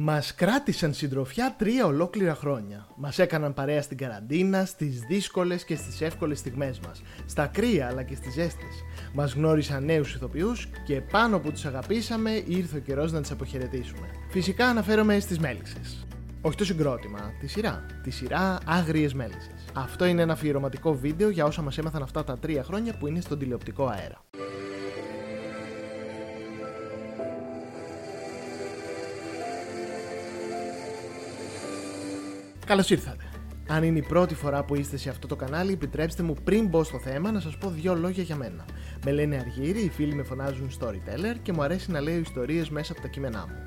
Μας κράτησαν συντροφιά τρία ολόκληρα χρόνια. Μας έκαναν παρέα στην καραντίνα, στις δύσκολες και στις εύκολες στιγμές μας. Στα κρύα αλλά και στις ζέστες. Μας γνώρισαν νέους ηθοποιούς και πάνω που τους αγαπήσαμε ήρθε ο καιρός να τις αποχαιρετήσουμε. Φυσικά αναφέρομαι στις μέλισσες. Όχι το συγκρότημα, τη σειρά. Τη σειρά Άγριες Μέλισσες. Αυτό είναι ένα αφιερωματικό βίντεο για όσα μας έμαθαν αυτά τα τρία χρόνια που είναι στον τηλεοπτικό αέρα. Καλώς ήρθατε. Αν είναι η πρώτη φορά που είστε σε αυτό το κανάλι, επιτρέψτε μου πριν μπω στο θέμα να σας πω δύο λόγια για μένα. Με λένε Αργύρι, οι φίλοι με φωνάζουν storyteller και μου αρέσει να λέω ιστορίες μέσα από τα κείμενά μου.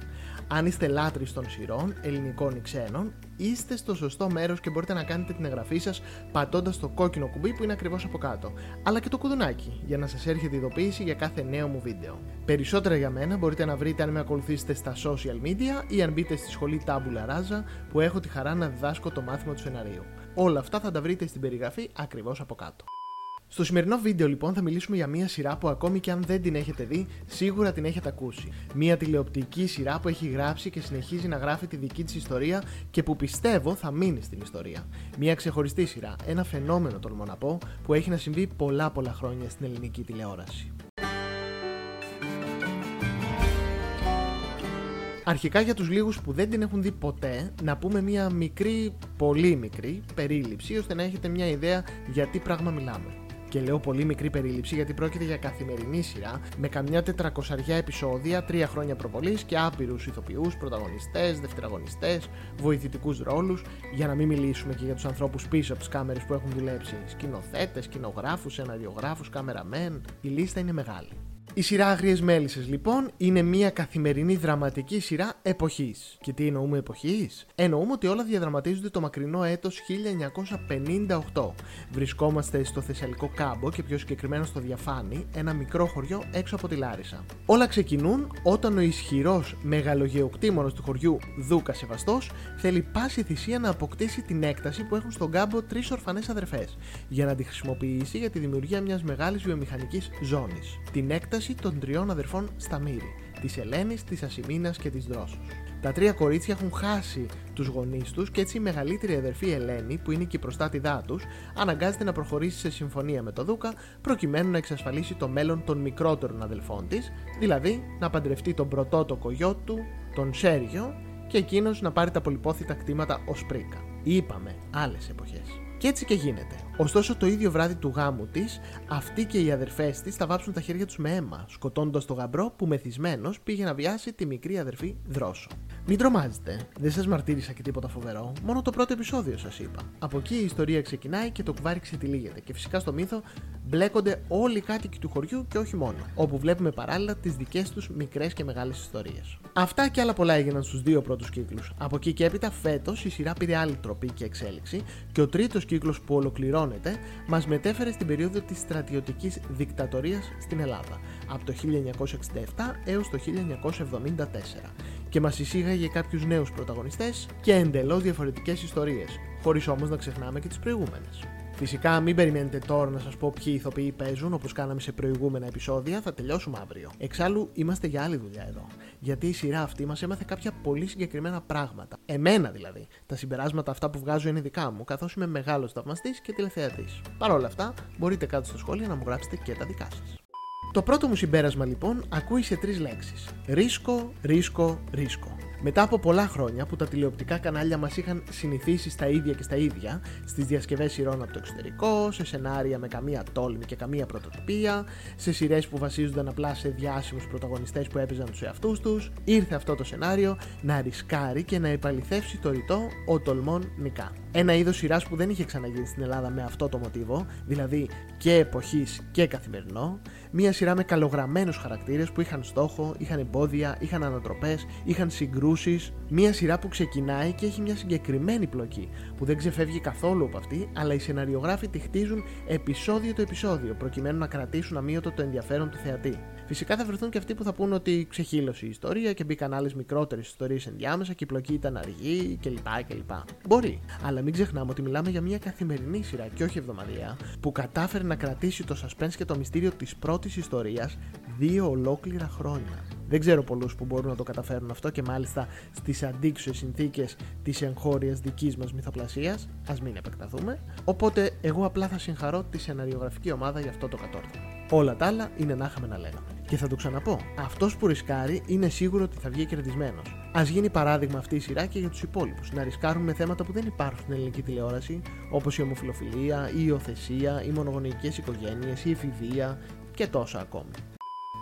Αν είστε λάτρεις των σειρών, ελληνικών ή ξένων, είστε στο σωστό μέρος και μπορείτε να κάνετε την εγγραφή σας πατώντας το κόκκινο κουμπί που είναι ακριβώς από κάτω. Αλλά και το κουδουνάκι για να σας έρχεται ειδοποίηση για κάθε νέο μου βίντεο. Περισσότερα για μένα μπορείτε να βρείτε αν με ακολουθήσετε στα social media ή αν μπείτε στη σχολή Tabula Rasa που έχω τη χαρά να διδάσκω το μάθημα του σεναρίου. Όλα αυτά θα τα βρείτε στην περιγραφή ακριβώς από κάτω. Στο σημερινό βίντεο λοιπόν θα μιλήσουμε για μια σειρά που ακόμη και αν δεν την έχετε δει, σίγουρα την έχετε ακούσει. Μια τηλεοπτική σειρά που έχει γράψει και συνεχίζει να γράφει τη δική της ιστορία και που πιστεύω θα μείνει στην ιστορία. Μια ξεχωριστή σειρά, ένα φαινόμενο τολμώ να πω, που έχει να συμβεί πολλά πολλά χρόνια στην ελληνική τηλεόραση. Αρχικά για τους λίγους που δεν την έχουν δει ποτέ, να πούμε μια μικρή, πολύ μικρή περίληψη, ώστε να έχετε μια ιδέα για τι πράγμα μιλάμε. Και λέω πολύ μικρή περίληψη γιατί πρόκειται για καθημερινή σειρά με καμιά τετρακοσαριά επεισόδια, τρία χρόνια προβολής και άπειρους ηθοποιούς, πρωταγωνιστές, δευτεραγωνιστές, βοηθητικούς ρόλους. Για να μην μιλήσουμε και για τους ανθρώπους πίσω από τις κάμερες που έχουν δουλέψει. Σκηνοθέτες, σκηνογράφους, σεναριογράφους, κάμεραμέν. Η λίστα είναι μεγάλη. Η σειρά Άγριες Μέλισσες λοιπόν είναι μια καθημερινή δραματική σειρά εποχής. Και τι εννοούμε εποχής; Εννοούμε ότι όλα διαδραματίζονται το μακρινό έτος 1958. Βρισκόμαστε στο Θεσσαλικό Κάμπο και πιο συγκεκριμένα στο Διαφάνι, ένα μικρό χωριό έξω από τη Λάρισα. Όλα ξεκινούν όταν ο ισχυρός μεγαλογεοκτήμονο του χωριού Δούκας Σεβαστός θέλει πάση θυσία να αποκτήσει την έκταση που έχουν στον κάμπο τρεις ορφανές αδερφές, για να τη χρησιμοποιήσει για τη δημιουργία μιας μεγάλης βιομηχανικής ζώνης. Την έκταση των τριών αδερφών Σταμύρη, της Ελένης, της Ασημίνας και της Δρόσου. Τα τρία κορίτσια έχουν χάσει τους γονείς τους και έτσι η μεγαλύτερη αδερφή Ελένη, που είναι και η προστάτηδά τους, αναγκάζεται να προχωρήσει σε συμφωνία με τον Δούκα προκειμένου να εξασφαλίσει το μέλλον των μικρότερων αδελφών της, δηλαδή να παντρευτεί τον πρωτότοκο γιο του, τον Σέργιο, και εκείνος να πάρει τα πολυπόθητα κτήματα ως πρίκα. Είπαμε άλλες εποχές. Και έτσι και γίνεται. Ωστόσο, το ίδιο βράδυ του γάμου της, αυτοί και οι αδερφές της θα βάψουν τα χέρια τους με αίμα, σκοτώνοντα τον γαμπρό που μεθυσμένος πήγε να βιάσει τη μικρή αδερφή Δρόσο. Μην τρομάζετε, δεν σας μαρτύρησα και τίποτα φοβερό, μόνο το πρώτο επεισόδιο σας είπα. Από εκεί η ιστορία ξεκινάει και το κουβάρι ξετυλίγεται και φυσικά στο μύθο μπλέκονται όλοι οι κάτοικοι του χωριού και όχι μόνο, όπου βλέπουμε παράλληλα τις δικές τους μικρές και μεγάλες ιστορίες. Αυτά και άλλα πολλά έγιναν στους δύο πρώτους κύκλους. Από εκεί και έπειτα φέτος η σειρά πήρε άλλη τροπή και εξέλιξη και ο τρίτος κύκλος που ολοκληρώνεται μας μετέφερε στην περίοδο της στρατιωτικής δικτατορίας στην Ελλάδα, από το 1967 έως το 1974 και μας εισήγαγε κάποιους νέους πρωταγωνιστές και εντελώς διαφορετικές ιστορίες, χωρίς όμως να ξεχνάμε και τις προηγούμενες. Φυσικά, μην περιμένετε τώρα να σας πω ποιοι ηθοποιοί παίζουν όπως κάναμε σε προηγούμενα επεισόδια, θα τελειώσουμε αύριο. Εξάλλου, είμαστε για άλλη δουλειά εδώ. Γιατί η σειρά αυτή μας έμαθε κάποια πολύ συγκεκριμένα πράγματα. Εμένα δηλαδή. Τα συμπεράσματα αυτά που βγάζω είναι δικά μου, καθώς είμαι μεγάλος θαυμαστής και τηλεθεατής. Παρ' όλα αυτά, μπορείτε κάτω στο σχόλιο να μου γράψετε και τα δικά σας. Το πρώτο μου συμπέρασμα λοιπόν ακούει σε τρεις λέξεις. Ρίσκο, ρίσκο, ρίσκο. Μετά από πολλά χρόνια που τα τηλεοπτικά κανάλια μας είχαν συνηθίσει στα ίδια και στα ίδια, στις διασκευές σειρών από το εξωτερικό, σε σενάρια με καμία τόλμη και καμία πρωτοτυπία, σε σειρές που βασίζονταν απλά σε διάσημους πρωταγωνιστές που έπαιζαν τους εαυτούς τους, ήρθε αυτό το σενάριο να ρισκάρει και να επαληθεύσει το ρητό Ο Τολμών Νικά. Ένα είδος σειράς που δεν είχε ξαναγίνει στην Ελλάδα με αυτό το μοτίβο, δηλαδή και εποχής και καθημερινό, μια σειρά με καλογραμμένους χαρακτήρες που είχαν στόχο, είχαν εμπόδια, είχαν ανατροπές, είχαν συγκρούσεις. Μια σειρά που ξεκινάει και έχει μια συγκεκριμένη πλοκή, που δεν ξεφεύγει καθόλου από αυτή, αλλά οι σεναριογράφοι τη χτίζουν επεισόδιο το επεισόδιο, προκειμένου να κρατήσουν αμύωτο το ενδιαφέρον του θεατή. Φυσικά θα βρεθούν και αυτοί που θα πούν ότι ξεχύλωσε η ιστορία και μπήκαν άλλες μικρότερες ιστορίες ενδιάμεσα και η πλοκή ήταν αργή κλπ. κλπ. Μπορεί, αλλά μην ξεχνάμε ότι μιλάμε για μια καθημερινή σειρά και όχι εβδομαδιαία που κατάφερε να κρατήσει το suspense και το μυστήριο της πρώτης ιστορίας δύο ολόκληρα χρόνια. Δεν ξέρω πολλούς που μπορούν να το καταφέρουν αυτό και μάλιστα στις αντίξωες συνθήκες της εγχώριας δικής μας μυθοπλασίας. Α μην επεκταθούμε. Οπότε εγώ απλά θα συγχαρώ τη σεναριογραφική ομάδα για αυτό το κατόρθωμα. Όλα τα άλλα είναι να είχαμε να λέγαμε. Και θα το ξαναπώ. Αυτός που ρισκάρει είναι σίγουρο ότι θα βγει κερδισμένος. Α γίνει παράδειγμα αυτή η σειρά και για τους υπόλοιπους. Να ρισκάρουν με θέματα που δεν υπάρχουν στην ελληνική τηλεόραση, όπως η ομοφιλοφιλία, η υιοθεσία, οι μονογονεϊκές οικογένειες, η εφηβεία και τόσα ακόμη.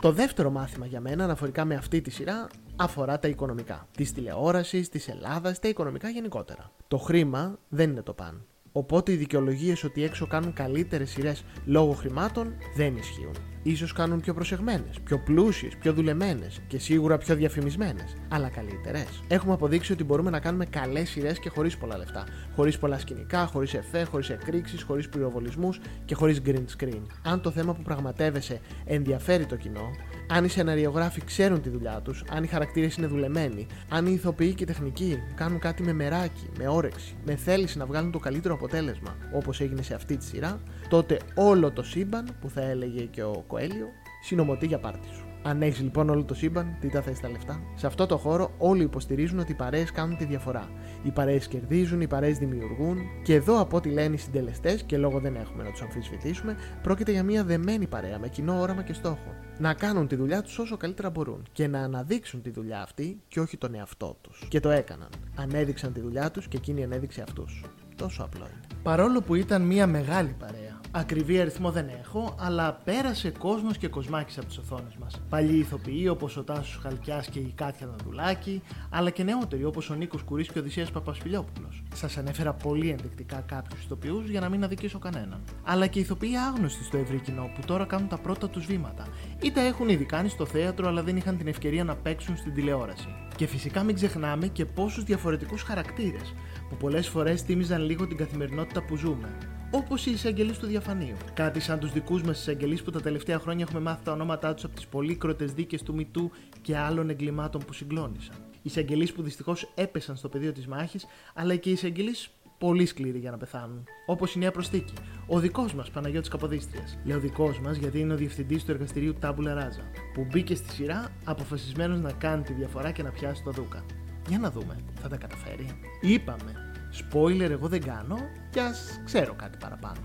Το δεύτερο μάθημα για μένα αναφορικά με αυτή τη σειρά αφορά τα οικονομικά. Της τηλεόρασης, της Ελλάδας, τα οικονομικά γενικότερα. Το χρήμα δεν είναι το παν. Οπότε οι δικαιολογίες ότι έξω κάνουν καλύτερες σειρές λόγω χρημάτων δεν ισχύουν ίσως κάνουν πιο προσεγμένες, πιο πλούσιες, πιο δουλεμένες και σίγουρα πιο διαφημισμένες, αλλά καλύτερες. Έχουμε αποδείξει ότι μπορούμε να κάνουμε καλές σειρές και χωρίς πολλά λεφτά. Χωρίς πολλά σκηνικά, χωρίς εφέ, χωρίς εκρήξεις, χωρίς πυροβολισμούς και χωρίς green screen. Αν το θέμα που πραγματεύεσαι ενδιαφέρει το κοινό, αν οι σεναριογράφοι ξέρουν τη δουλειά τους, αν οι χαρακτήρες είναι δουλεμένοι, αν οι ηθοποιοί και οι τεχνικοί κάνουν κάτι με μεράκι, με όρεξη, με θέληση να βγάλουν το καλύτερο αποτέλεσμα, όπως έγινε σε αυτή τη σειρά, τότε όλο το σύμπαν που θα έλεγε και ο Κοέλιο συνομωτεί για πάρτι σου. Αν έχεις λοιπόν όλο το σύμπαν, τι τα θες τα λεφτά. Σε αυτό το χώρο όλοι υποστηρίζουν ότι οι παρέες κάνουν τη διαφορά. Οι παρέες κερδίζουν, οι παρέες δημιουργούν και εδώ από ό,τι λένε οι συντελεστές και λόγω δεν έχουμε να τους αμφισβητήσουμε, πρόκειται για μια δεμένη παρέα με κοινό όραμα και στόχο. Να κάνουν τη δουλειά τους όσο καλύτερα μπορούν και να αναδείξουν τη δουλειά αυτή και όχι τον εαυτό τους. Και το έκαναν. Ανέδειξαν τη δουλειά τους και εκείνη ανέδειξε αυτούς. Τόσο απλό είναι. Παρόλο που ήταν μια μεγάλη παρέα. Ακριβή αριθμό δεν έχω, αλλά πέρασε κόσμος και κοσμάκι από τις οθόνες μας. Παλιοί ηθοποιοί όπως ο Τάσος Χαλκιάς και η Κάτια Ναδουλάκη, αλλά και νεότεροι όπως ο Νίκος Κουρί και ο Δησία Παπασφιλιόπουλος. Σας ανέφερα πολύ ενδεικτικά κάποιους ηθοποιούς για να μην αδικήσω κανέναν. Αλλά και ηθοποιοί άγνωστοι στο ευρύ κοινό που τώρα κάνουν τα πρώτα τους βήματα. Είτε έχουν ήδη κάνει στο θέατρο, αλλά δεν είχαν την ευκαιρία να παίξουν στην τηλεόραση. Και φυσικά μην ξεχνάμε και πόσους διαφορετικούς χαρακτήρες που πολλές φορές τίμιζαν λίγο την καθημερινότητα που ζούμε. Όπως οι εισαγγελείς του διαφανείου. Κάτι σαν τους δικούς μας εισαγγελείς που τα τελευταία χρόνια έχουμε μάθει τα ονόματά τους από τις πολύκροτες δίκες του Μητού και άλλων εγκλημάτων που συγκλώνησαν. Εισαγγελείς που δυστυχώς έπεσαν στο πεδίο της μάχης, αλλά και εισαγγελείς πολύ σκληροί για να πεθάνουν. Όπως η νέα προστίκη. Ο δικός μας Παναγιώτης Καποδίστριας. Λέω δικός μας γιατί είναι ο διευθυντής του εργαστηρίου Τάμπουλα Ράζα, που μπήκε στη σειρά αποφασισμένος να κάνει τη διαφορά και να πιάσει το Δούκα. Για να δούμε, θα τα καταφέρει. Είπαμε, spoiler εγώ δεν κάνω και ας ξέρω κάτι παραπάνω.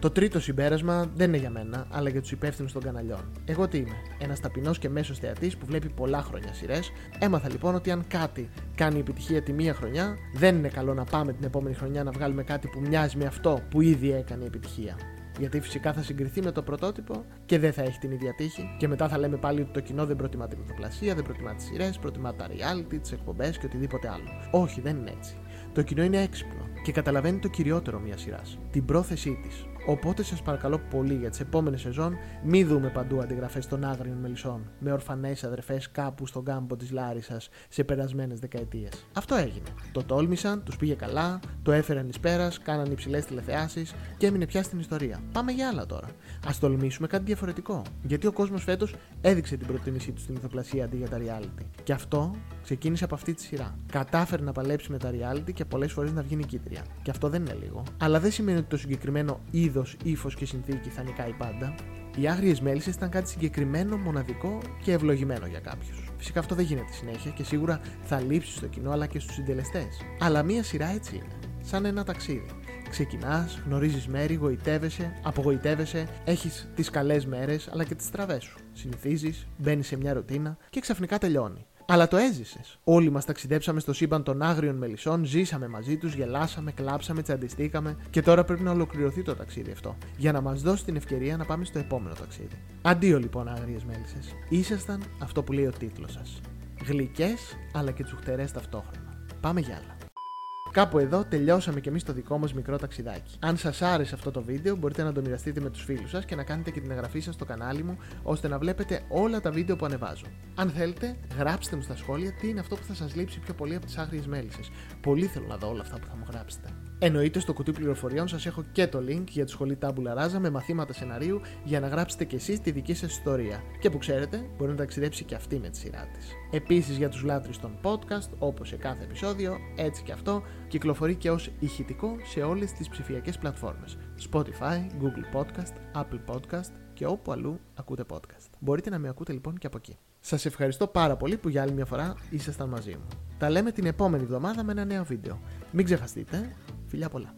Το τρίτο συμπέρασμα δεν είναι για μένα, αλλά για τους υπεύθυνους των καναλιών. Εγώ τι είμαι, ένας ταπεινός και μέσος θεατής που βλέπει πολλά χρόνια σειρές. Έμαθα λοιπόν ότι αν κάτι κάνει επιτυχία τη μία χρονιά, δεν είναι καλό να πάμε την επόμενη χρονιά να βγάλουμε κάτι που μοιάζει με αυτό που ήδη έκανε επιτυχία. Γιατί φυσικά θα συγκριθεί με το πρωτότυπο και δεν θα έχει την ίδια τύχη. Και μετά θα λέμε πάλι ότι το κοινό δεν προτιμά την μυθοπλασία, δεν προτιμά τις σειρές, προτιμά τα reality, τις εκπομπές και οτιδήποτε άλλο. Όχι, δεν είναι έτσι. Το κοινό είναι έξυπνο και καταλαβαίνει το κυριότερο μια σειράς. Την πρόθεσή της. Οπότε σας παρακαλώ πολύ για τις επόμενες σεζόν μην δούμε παντού αντιγραφές των άγριων μελισσών με ορφανές αδερφές κάπου στον κάμπο της Λάρισας σε περασμένες δεκαετίες. Αυτό έγινε. Το τόλμησαν, τους πήγε καλά, το έφεραν εις πέρας, κάναν υψηλές τηλεθεάσεις και έμεινε πια στην ιστορία. Πάμε για άλλα τώρα. Α τολμήσουμε κάτι διαφορετικό. Γιατί ο κόσμος φέτος έδειξε την προτίμησή του στη μυθοπλασία αντί για τα reality. Και αυτό ξεκίνησε από αυτή τη σειρά. Κατάφερε να παλέψει με τα reality και πολλές φορές να βγει νικήτρια. Και αυτό δεν είναι λίγο. Αλλά δεν σημαίνει ότι το συγκεκριμένο είδος είδος, ύφος και συνθήκη θα νικάει πάντα. Οι άγριες μέλισσες ήταν κάτι συγκεκριμένο, μοναδικό και ευλογημένο για κάποιους. Φυσικά αυτό δεν γίνεται συνέχεια και σίγουρα θα λείψει στο κοινό αλλά και στους συντελεστές. Αλλά μία σειρά έτσι είναι. Σαν ένα ταξίδι. Ξεκινάς, γνωρίζεις μέρη, γοητεύεσαι, απογοητεύεσαι, έχεις τις καλές μέρες αλλά και τις στραβές σου. Συνηθίζεις, μπαίνεις σε μια ρουτίνα και ξαφνικά τελειώνει. Αλλά το έζησες. Όλοι μας ταξιδέψαμε στο σύμπαν των άγριων μελισσών, ζήσαμε μαζί τους, γελάσαμε, κλάψαμε, τσαντιστήκαμε και τώρα πρέπει να ολοκληρωθεί το ταξίδι αυτό. Για να μας δώσει την ευκαιρία να πάμε στο επόμενο ταξίδι. Αντίο λοιπόν, άγριες μέλισσες. Ήσασταν αυτό που λέει ο τίτλος σας. Γλυκές αλλά και τσουχτερές ταυτόχρονα. Πάμε για άλλα. Κάπου εδώ τελειώσαμε και εμείς το δικό μας μικρό ταξιδάκι. Αν σας άρεσε αυτό το βίντεο, μπορείτε να το μοιραστείτε με τους φίλους σας και να κάνετε και την εγγραφή σας στο κανάλι μου, ώστε να βλέπετε όλα τα βίντεο που ανεβάζω. Αν θέλετε, γράψτε μου στα σχόλια τι είναι αυτό που θα σας λείψει πιο πολύ από τις άγριες μέλισσες. Πολύ θέλω να δω όλα αυτά που θα μου γράψετε. Εννοείται στο κουτί πληροφοριών σας έχω και το link για τη σχολή Tabula Rasa με μαθήματα σεναρίου για να γράψετε κι εσείς τη δική σας ιστορία. Και που ξέρετε, μπορεί να ταξιδέψει και αυτή με τη σειρά της. Επίσης για τους λάτρε των podcast, όπως σε κάθε επεισόδιο, έτσι και αυτό, κυκλοφορεί και ως ηχητικό σε όλες τις ψηφιακές πλατφόρμες. Spotify, Google Podcast, Apple Podcast και όπου αλλού ακούτε podcast. Μπορείτε να με ακούτε λοιπόν και από εκεί. Σας ευχαριστώ πάρα πολύ που για άλλη μια φορά ήσασταν μαζί μου. Τα λέμε την επόμενη εβδομάδα με ένα νέο βίντεο. Μην ξεχαστείτε. Φιλιά πολλά.